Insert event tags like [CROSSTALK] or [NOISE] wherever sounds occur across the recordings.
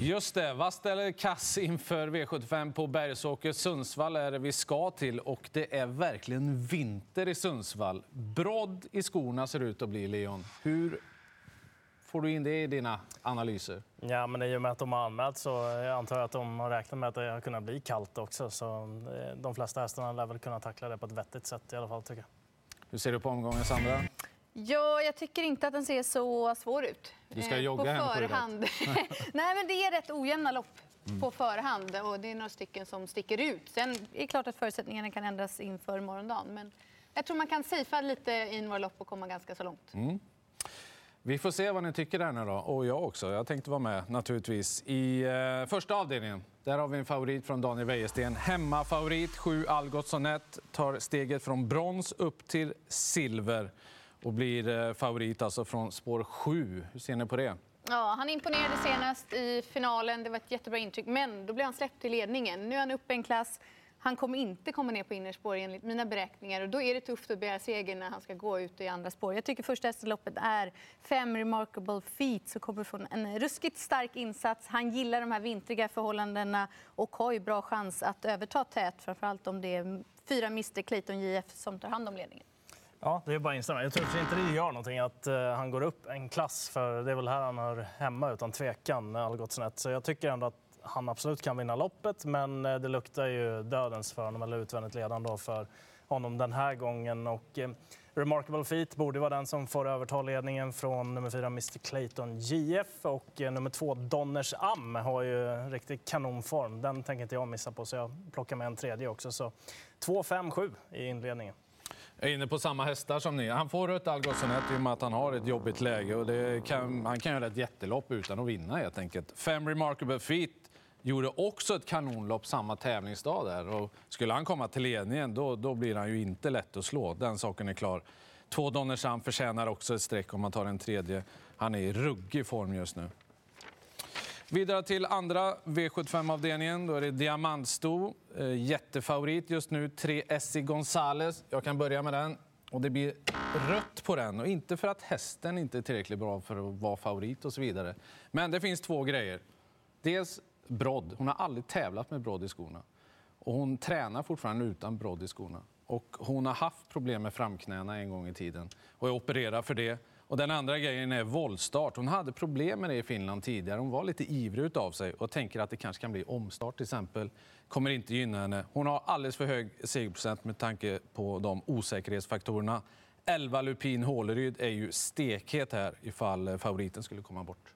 Just det, vass eller kass inför V75 på Bergsåker. Sundsvall är det vi ska till och det är verkligen vinter i Sundsvall. Brodd i skorna ser ut att bli, Leon. Hur får du in det i dina analyser? Ja, men i och med att de har anmält så jag antar jag att de har räknat med att det har kunnat bli kallt också. Så eh, de flesta hästarna lär väl kunna tackla det på ett vettigt sätt i alla fall, tycker jag. Hur ser du på omgången, Sandra? Ja, jag tycker inte att den ser så svår ut. Du ska eh, jogga på hem förhand. [LAUGHS] Nej, men det är rätt ojämna lopp mm. på förhand och det är några stycken som sticker ut. Sen är det klart att förutsättningarna kan ändras inför morgondagen, men jag tror man kan safea lite i några lopp och komma ganska så långt. Mm. Vi får se vad ni tycker där nu då. Och jag också. Jag tänkte vara med naturligtvis. I eh, första avdelningen där har vi en favorit från Daniel Wäjersten. Hemmafavorit, 7 Algotssonet, tar steget från brons upp till silver och blir eh, favorit alltså från spår 7. Hur ser ni på det? Ja, han imponerade senast i finalen. Det var ett jättebra intryck. Men då blev han släppt i ledningen. Nu är han uppe en klass. Han kommer inte komma ner på innerspår enligt mina beräkningar. Och då är det tufft att begära seger när han ska gå ut i andra spår. Jag tycker första loppet är fem Remarkable Feet som kommer från en ruskigt stark insats. Han gillar de här vintriga förhållandena och har ju bra chans att överta tät. Framförallt om det är fyra Mr Clayton JF som tar hand om ledningen. Ja, det är bara att instämma. Jag tror inte det gör någonting att eh, han går upp en klass, för det är väl här han hör hemma utan tvekan, när allt gått snett. Så jag tycker ändå att han absolut kan vinna loppet, men eh, det luktar ju dödens för honom, eller utvändigt ledande för honom den här gången. Och, eh, Remarkable Feet borde vara den som får överta ledningen från nummer fyra Mr Clayton JF och nummer två Donners Am har ju riktig kanonform. Den tänker inte jag missa på så jag plockar med en tredje också. Så 2, 5, 7 i inledningen. Jag är inne på samma hästar som ni. Han får rött Algotsson i och med att han har ett jobbigt läge. Och kan, han kan göra ett jättelopp utan att vinna helt enkelt. Fem Remarkable Feet gjorde också ett kanonlopp samma tävlingsdag där. Och skulle han komma till ledningen då, då blir han ju inte lätt att slå. Den saken är klar. Två Donnersam förtjänar också ett streck om man tar en tredje. Han är i ruggig form just nu. Vidare till andra V75-avdelningen. Då är det Diamantsto. Eh, jättefavorit just nu, 3 Essie Gonzales. Jag kan börja med den. Och det blir rött på den. Och inte för att hästen inte är tillräckligt bra för att vara favorit och så vidare. Men det finns två grejer. Dels brodd. Hon har aldrig tävlat med brodd i skorna. Och hon tränar fortfarande utan brodd i skorna. Och hon har haft problem med framknäna en gång i tiden och är opererad för det. Och den andra grejen är våldstart. Hon hade problem med det i Finland tidigare. Hon var lite ivrig av sig och tänker att det kanske kan bli omstart till exempel. Kommer inte gynna henne. Hon har alldeles för hög segerprocent med tanke på de osäkerhetsfaktorerna. 11 Lupin Håleryd är ju stekhet här ifall favoriten skulle komma bort.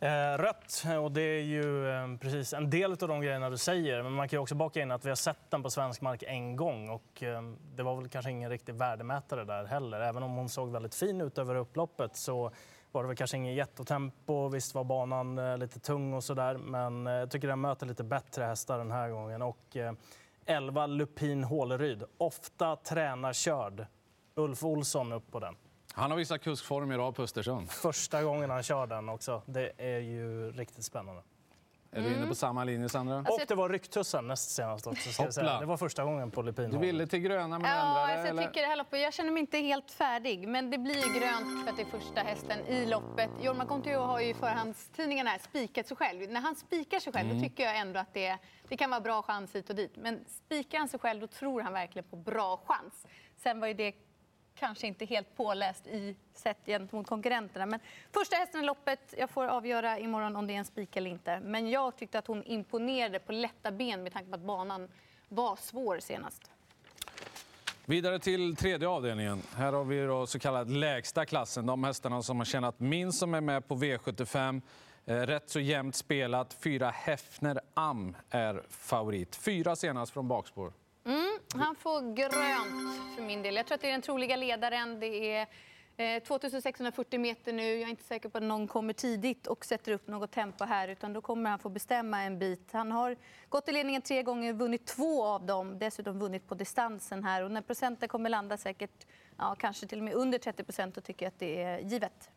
Eh, rött, och det är ju eh, precis en del av de grejerna du säger. Men man kan också baka in att vi har sett den på svensk mark en gång och eh, det var väl kanske ingen riktig värdemätare där heller. Även om hon såg väldigt fin ut över upploppet så var det väl kanske ingen jättetempo. Visst var banan eh, lite tung och sådär, men eh, jag tycker den möter lite bättre hästar den här gången. Och eh, 11 Lupin Håleryd, ofta tränarkörd. Ulf Olsson upp på den. Han har visat kuskform idag på Östersund. Första gången han kör den också. Det är ju riktigt spännande. Är du inne på mm. samma linje, Sandra? Och det var rycktussen näst senast också. Ska jag säga. Det var första gången på Lupin. Du ville till gröna men ja, ändrade? Alltså, jag, tycker det här loppet, jag känner mig inte helt färdig, men det blir grönt för att det är första hästen i loppet. Jorma Kontio har ju i förhandstidningarna här spikat sig själv. När han spikar sig själv mm. då tycker jag ändå att det, det kan vara bra chans hit och dit. Men spikar han sig själv då tror han verkligen på bra chans. Sen var ju det kanske inte helt påläst i sett gentemot konkurrenterna. Men första hästen i loppet, jag får avgöra imorgon om det är en spik eller inte. Men jag tyckte att hon imponerade på lätta ben med tanke på att banan var svår senast. Vidare till tredje avdelningen. Här har vi då så kallad lägsta klassen. De hästarna som har tjänat minst som är med på V75. Eh, rätt så jämnt spelat. Fyra Hefner Am är favorit. Fyra senast från bakspår. Han får grönt för min del. Jag tror att det är den troliga ledaren. Det är eh, 2640 meter nu. Jag är inte säker på att någon kommer tidigt och sätter upp något tempo här. utan Då kommer han få bestämma en bit. Han har gått i ledningen tre gånger, vunnit två av dem. Dessutom vunnit på distansen här. Och när procenten kommer landa säkert ja, kanske till och med under 30 procent, då tycker jag att det är givet.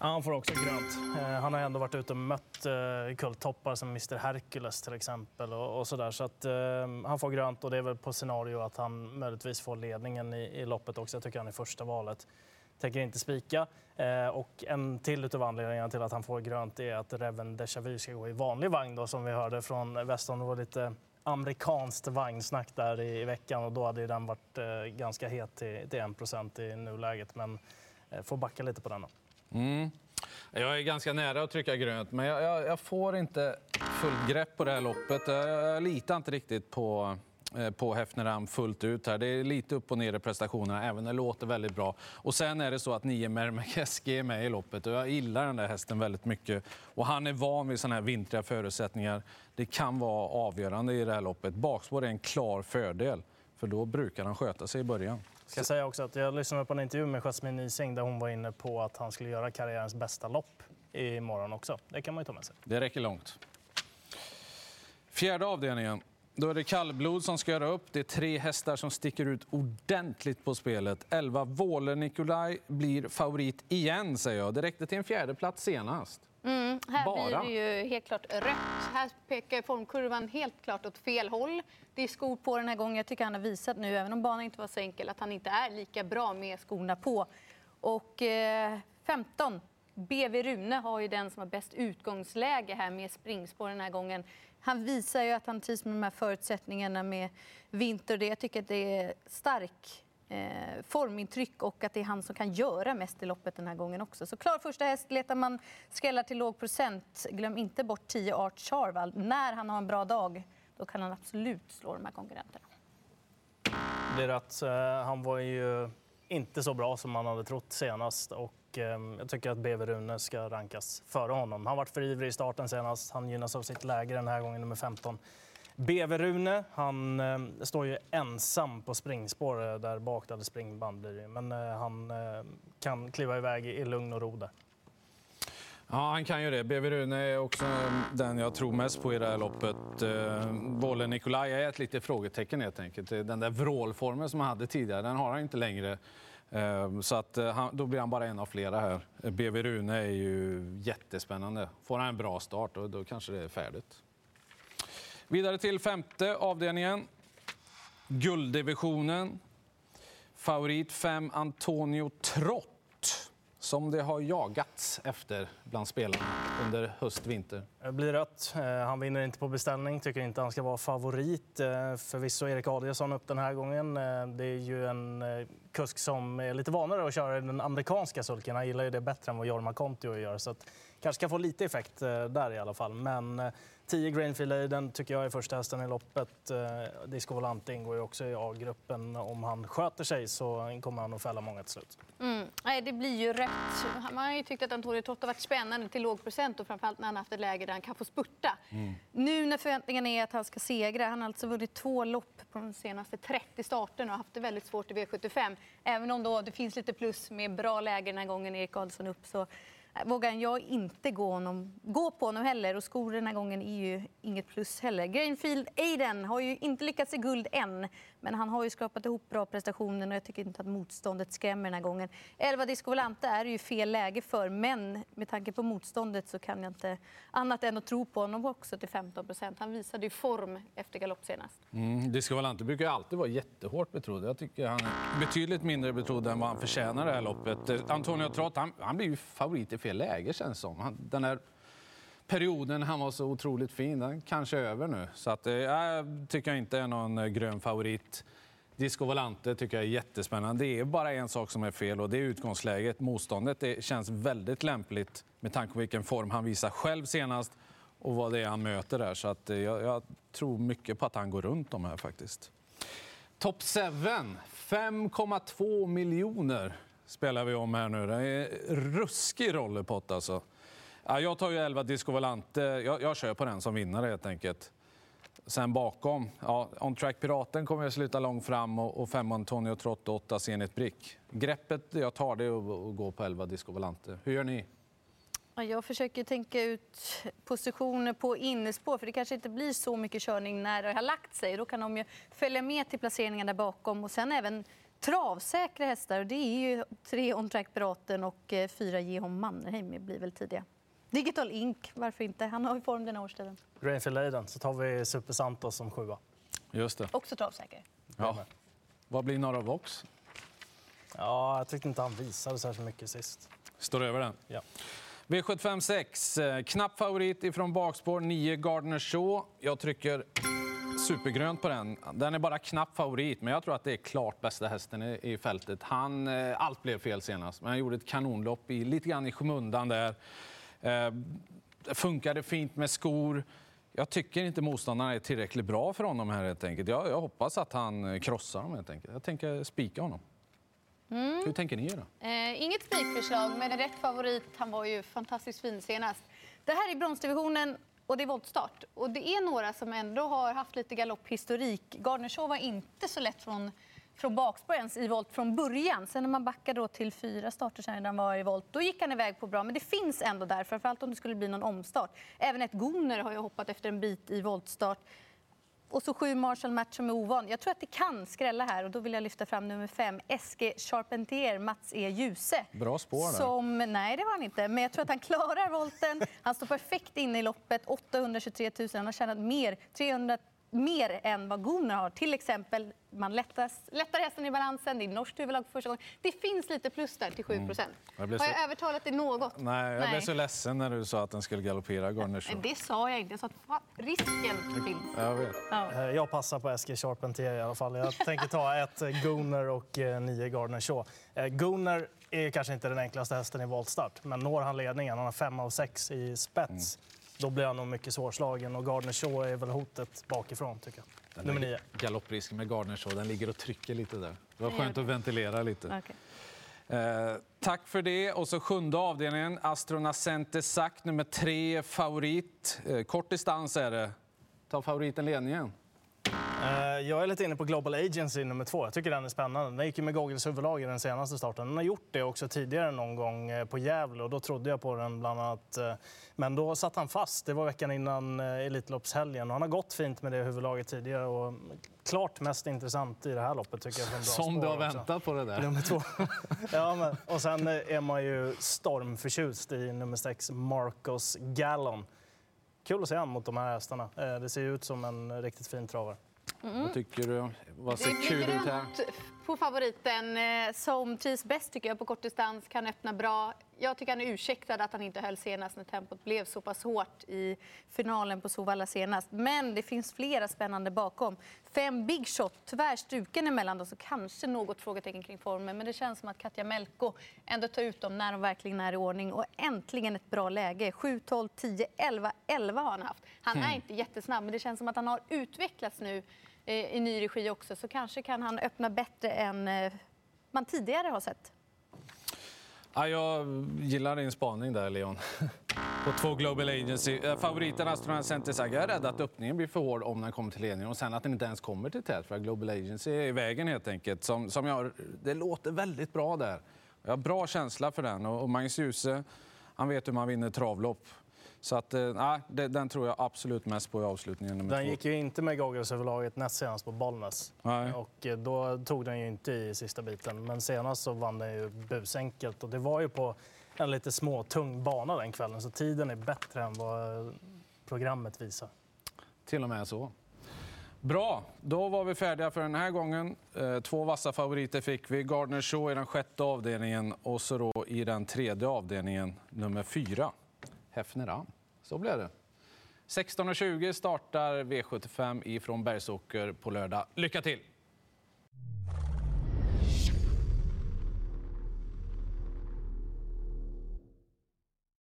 Ja, han får också grönt. Eh, han har ändå varit ute och mött eh, kulttoppar som Mr Hercules till exempel. Och, och så där. Så att, eh, han får grönt och det är väl på scenario att han möjligtvis får ledningen i, i loppet också. Jag tycker han är första valet. tänker inte spika. Eh, och en till utav anledningarna till att han får grönt är att Reven Deja Vu ska gå i vanlig vagn då, som vi hörde från Weston. Det var lite amerikanskt vagnsnack där i, i veckan och då hade ju den varit eh, ganska het till, till 1 i nuläget. Men eh, får backa lite på den. Då. Mm. Jag är ganska nära att trycka grönt, men jag, jag, jag får inte fullt grepp på det här loppet. Jag, jag litar inte riktigt på eh, på Hefneram fullt ut. här. Det är lite upp och ner i prestationerna, även det låter väldigt bra. Och sen är det så att nio Mermekeski är med i loppet och jag gillar den där hästen väldigt mycket. Och han är van vid sådana här vintriga förutsättningar. Det kan vara avgörande i det här loppet. Bakspår är en klar fördel, för då brukar han sköta sig i början. Ska jag säga också att jag lyssnade på en intervju med Jasmine Ising där hon var inne på att han skulle göra karriärens bästa lopp imorgon också. Det kan man ju ta med sig. Det räcker långt. Fjärde avdelningen. Då är det kallblod som ska göra upp. Det är tre hästar som sticker ut ordentligt på spelet. 11 Våle Nikolaj blir favorit igen, säger jag. Det räckte till en fjärde plats senast. Mm, här Bara. blir det ju helt klart rött. Här pekar formkurvan helt klart åt fel håll. Det är skor på den här gången. Jag tycker han har visat nu, även om banan inte var så enkel, att han inte är lika bra med skorna på. Och eh, 15 BV Rune har ju den som har bäst utgångsläge här med springspår den här gången. Han visar ju att han trivs med de här förutsättningarna med vinter. Jag tycker att det är stark eh, formintryck och att det är han som kan göra mest i loppet den här gången också. Så klar första häst. Letar man skrällar till låg procent, glöm inte bort 10 Art Charvald. När han har en bra dag, då kan han absolut slå de här konkurrenterna. Det är rätt. Eh, han var ju inte så bra som man hade trott senast. Och eh, jag tycker att BV Rune ska rankas före honom. Han var för ivrig i starten senast. Han gynnas av sitt läge den här gången, nummer 15. BV Rune, han eh, står ju ensam på springspår eh, där bak, där springband blir det. Men eh, han eh, kan kliva iväg i, i lugn och ro där. Ja, han kan ju det. BV Rune är också mm, den jag tror mest på i det här loppet. Eh, Bollen Nikolaj är ett litet frågetecken helt enkelt. Den där vrålformen som han hade tidigare, den har han inte längre. Eh, så att, han, då blir han bara en av flera här. BV Rune är ju jättespännande. Får han en bra start, då, då kanske det är färdigt. Vidare till femte avdelningen. Gulddivisionen. Favorit 5 Antonio Trott som det har jagats efter bland spelarna under höst-vinter. Det blir rött. Eh, han vinner inte på beställning, tycker inte han ska vara favorit. Eh, förvisso Erik Adielsson upp den här gången. Eh, det är ju en kusk som är lite vanare att köra den amerikanska sulken. Han gillar ju det bättre än vad Jorma Kontio gör. Så att, kanske ska få lite effekt där i alla fall. Men 10 Grainfield Aiden tycker jag är första hästen i loppet. Eh, Disco Volante ingår ju också i A-gruppen. Om han sköter sig så kommer han att fälla många till slut. Mm. Nej, det blir ju rätt. Man har ju tyckt att Antonio Trott har varit spännande till låg procent och framförallt när han haft ett läge där han kan få spurta. Mm. Nu när förväntningen är att han ska segra, han har alltså vunnit två lopp på de senaste 30 starterna och haft det väldigt svårt i V75. Även om då det finns lite plus med bra läge den här gången, Erik Adelsson upp, så Äh, vågar jag inte gå, honom, gå på honom heller. Och skor den här gången är ju inget plus heller. Greenfield Aiden har ju inte lyckats i guld än. Men han har ju skrapat ihop bra prestationer och jag tycker inte att motståndet skrämmer den här gången. Elva Disco Volante är det ju fel läge för, men med tanke på motståndet så kan jag inte annat än att tro på honom också till 15 procent. Han visade ju form efter galopp senast. Mm, Disco Volante brukar alltid vara jättehårt betrodd. Jag tycker han är betydligt mindre betrodd än vad han förtjänar det här loppet. Eh, Antonio Trott, han, han blir ju favorit i fel läge känns som. Han, den här perioden han var så otroligt fin, den kanske är över nu. Så att, eh, jag tycker jag inte är någon eh, grön favorit. Disco Volante tycker jag är jättespännande. Det är bara en sak som är fel och det är utgångsläget. Motståndet det känns väldigt lämpligt med tanke på vilken form han visar själv senast och vad det är han möter där. Så att, eh, jag, jag tror mycket på att han går runt de här faktiskt. Top 7, 5,2 miljoner spelar vi om här nu. Det är ruskig rollerpott alltså. Ja, jag tar ju 11 Disco Volante. Eh, jag, jag kör på den som vinnare helt enkelt. Sen bakom, ja, On Track Piraten kommer jag sluta långt fram och, och fem Antonio Trotto, åtta Zenit Brick. Greppet jag tar det är att gå på 11 Disco Volante. Hur gör ni? Jag försöker tänka ut positioner på innespår för det kanske inte blir så mycket körning när det har lagt sig. Då kan de ju följa med till placeringen där bakom och sen även travsäkra hästar. Det är ju tre On Track Piraten och eh, fyra Jehon Mannerheim blir väl tidiga. Digital Ink, varför inte? Han har ju form den här årstiden. Grainfield Aiden, så tar vi Super Santos som sjua. Just det. Också travsäker. Ja. Vad blir Norra Vox? Ja, jag tyckte inte han visade särskilt mycket sist. Står över den. Ja. V75 6. eh, Knapp favorit ifrån bakspår, 9 Gardner Shaw. Jag trycker supergrönt på den. Den är bara knapp favorit, men jag tror att det är klart bästa hästen i, i fältet. Han, eh, allt blev fel senast, men han gjorde ett kanonlopp i, lite grann i skymundan där. Eh, det funkade fint med skor. Jag tycker inte motståndarna är tillräckligt bra för honom här helt enkelt. Jag, jag hoppas att han eh, krossar dem helt enkelt. Jag tänker spika honom. Hur tänker ni göra? Eh, inget spikförslag, men rätt favorit. Han var ju fantastiskt fin senast. Det här är bronsdivisionen och det är voltstart. Och det är några som ändå har haft lite galopphistorik. Gardner Shaw var inte så lätt från, från bakspår i volt från början. Sen när man backade då till fyra starter sen när han var i volt, då gick han iväg på bra. Men det finns ändå där, framförallt om det skulle bli någon omstart. Även ett Goner har ju hoppat efter en bit i voltstart. Och så sju Marshall Match som är ovan. Jag tror att det kan skrälla här och då vill jag lyfta fram nummer fem, SG Charpentier, Mats E. Ljuse. Bra spår där. Som, nej, det var han inte. Men jag tror att han klarar volten. Han står perfekt inne i loppet. 823 000. Han har tjänat mer, 300 mer än vad Gunnar har. Till exempel, man lättas, lättar hästen i balansen, det är norskt huvudlag för första gången. Det finns lite plus där till 7 procent. Jag Har blev jag så- övertalat dig något? Nej, jag blev så ledsen när du sa att den skulle galoppera Shaw. Nej, Det sa jag inte. Jag sa att risken finns. Jag vet. Eh, Jag passar på SG Charpentier i alla fall. Jag tänker ta ett eh, Gooner och eh, nio Gardner Shaw. Gooner är kanske inte den enklaste hästen i voltstart, men når han ledningen, han har fem av sex i spets, då blir han nog mycket svårslagen. Och Gardner Shaw är väl hotet bakifrån, tycker jag. Den Nummer nio. Galopprisken med Gardner Shaw, den ligger och trycker lite där. Det var skönt att ventilera lite. Okej. Eh, tack för det. Och så sjunde avdelningen, Astronacente Sack, nummer tre, favorit. Eh, kort distans är det. Tar favoriten ledningen? Eh, Jag är lite inne på Global Agency nummer två. Jag tycker den är spännande. Den gick ju med Goggles huvudlag i den senaste starten. Den har gjort det också tidigare någon gång eh, på Gävle och då trodde jag på den bland annat. eh, Men då satt han fast. Det var veckan innan Elitloppshelgen och han har gått fint med det huvudlaget tidigare och klart mest intressant i det här loppet tycker jag. Som du har också. väntat på det där. Nummer två. [LAUGHS] ja, men, och sen är man ju stormförtjust i nummer sex, Marcos Gallon. Kul att se han mot de här hästarna. Det ser ju ut som en riktigt fin travare. Vad tycker du? Vad ser kul ut här? på favoriten eh, som trivs bäst tycker jag på kortdistans, kan öppna bra. Jag tycker han är ursäktad att han inte höll senast när tempot blev så pass hårt i finalen på Sovalla senast. Men det finns flera spännande bakom. Fem Big Shot, tyvärr struken emellan dem, så kanske något frågetecken kring formen. Men det känns som att Katja Melko ändå tar ut dem när de verkligen är i ordning. Och äntligen ett bra läge. 7, 12, 10, 11, 11 har han haft. Han är inte jättesnabb, men det känns som att han har utvecklats nu Eh, i ny regi också. Så kanske kan han öppna bättre än eh, man tidigare har sett. Ja, jag gillar din spaning där, Leon. [LAUGHS] På två Global Agency. Eh, favoriten Astronaut Center Jag är rädd att öppningen blir för hård om den kommer till ledningen och sen att den inte ens kommer till tät för att Global Agency är i vägen helt enkelt. Som, som jag, det låter väldigt bra där. Jag har bra känsla för den och, och Magnus Djuse, han vet hur man vinner travlopp. Så att, eh, den tror jag absolut mest på i avslutningen. Nummer Den två. gick ju inte med Goggles överlaget näst senast på Bollnäs. Nej. Och eh, då tog den ju inte i sista biten. Men senast så vann den ju busenkelt. Och det var ju på en lite småtung bana den kvällen. Så tiden är bättre än vad programmet visar. Till och med så. Bra, då var vi färdiga för den här gången. Eh, Två vassa favoriter fick vi. Gardner Shaw i den sjätte avdelningen och så då i den tredje avdelningen nummer fyra, Hefner Am. Så blev det. 16.20 startar V75 ifrån Bergsåker på lördag. Lycka till!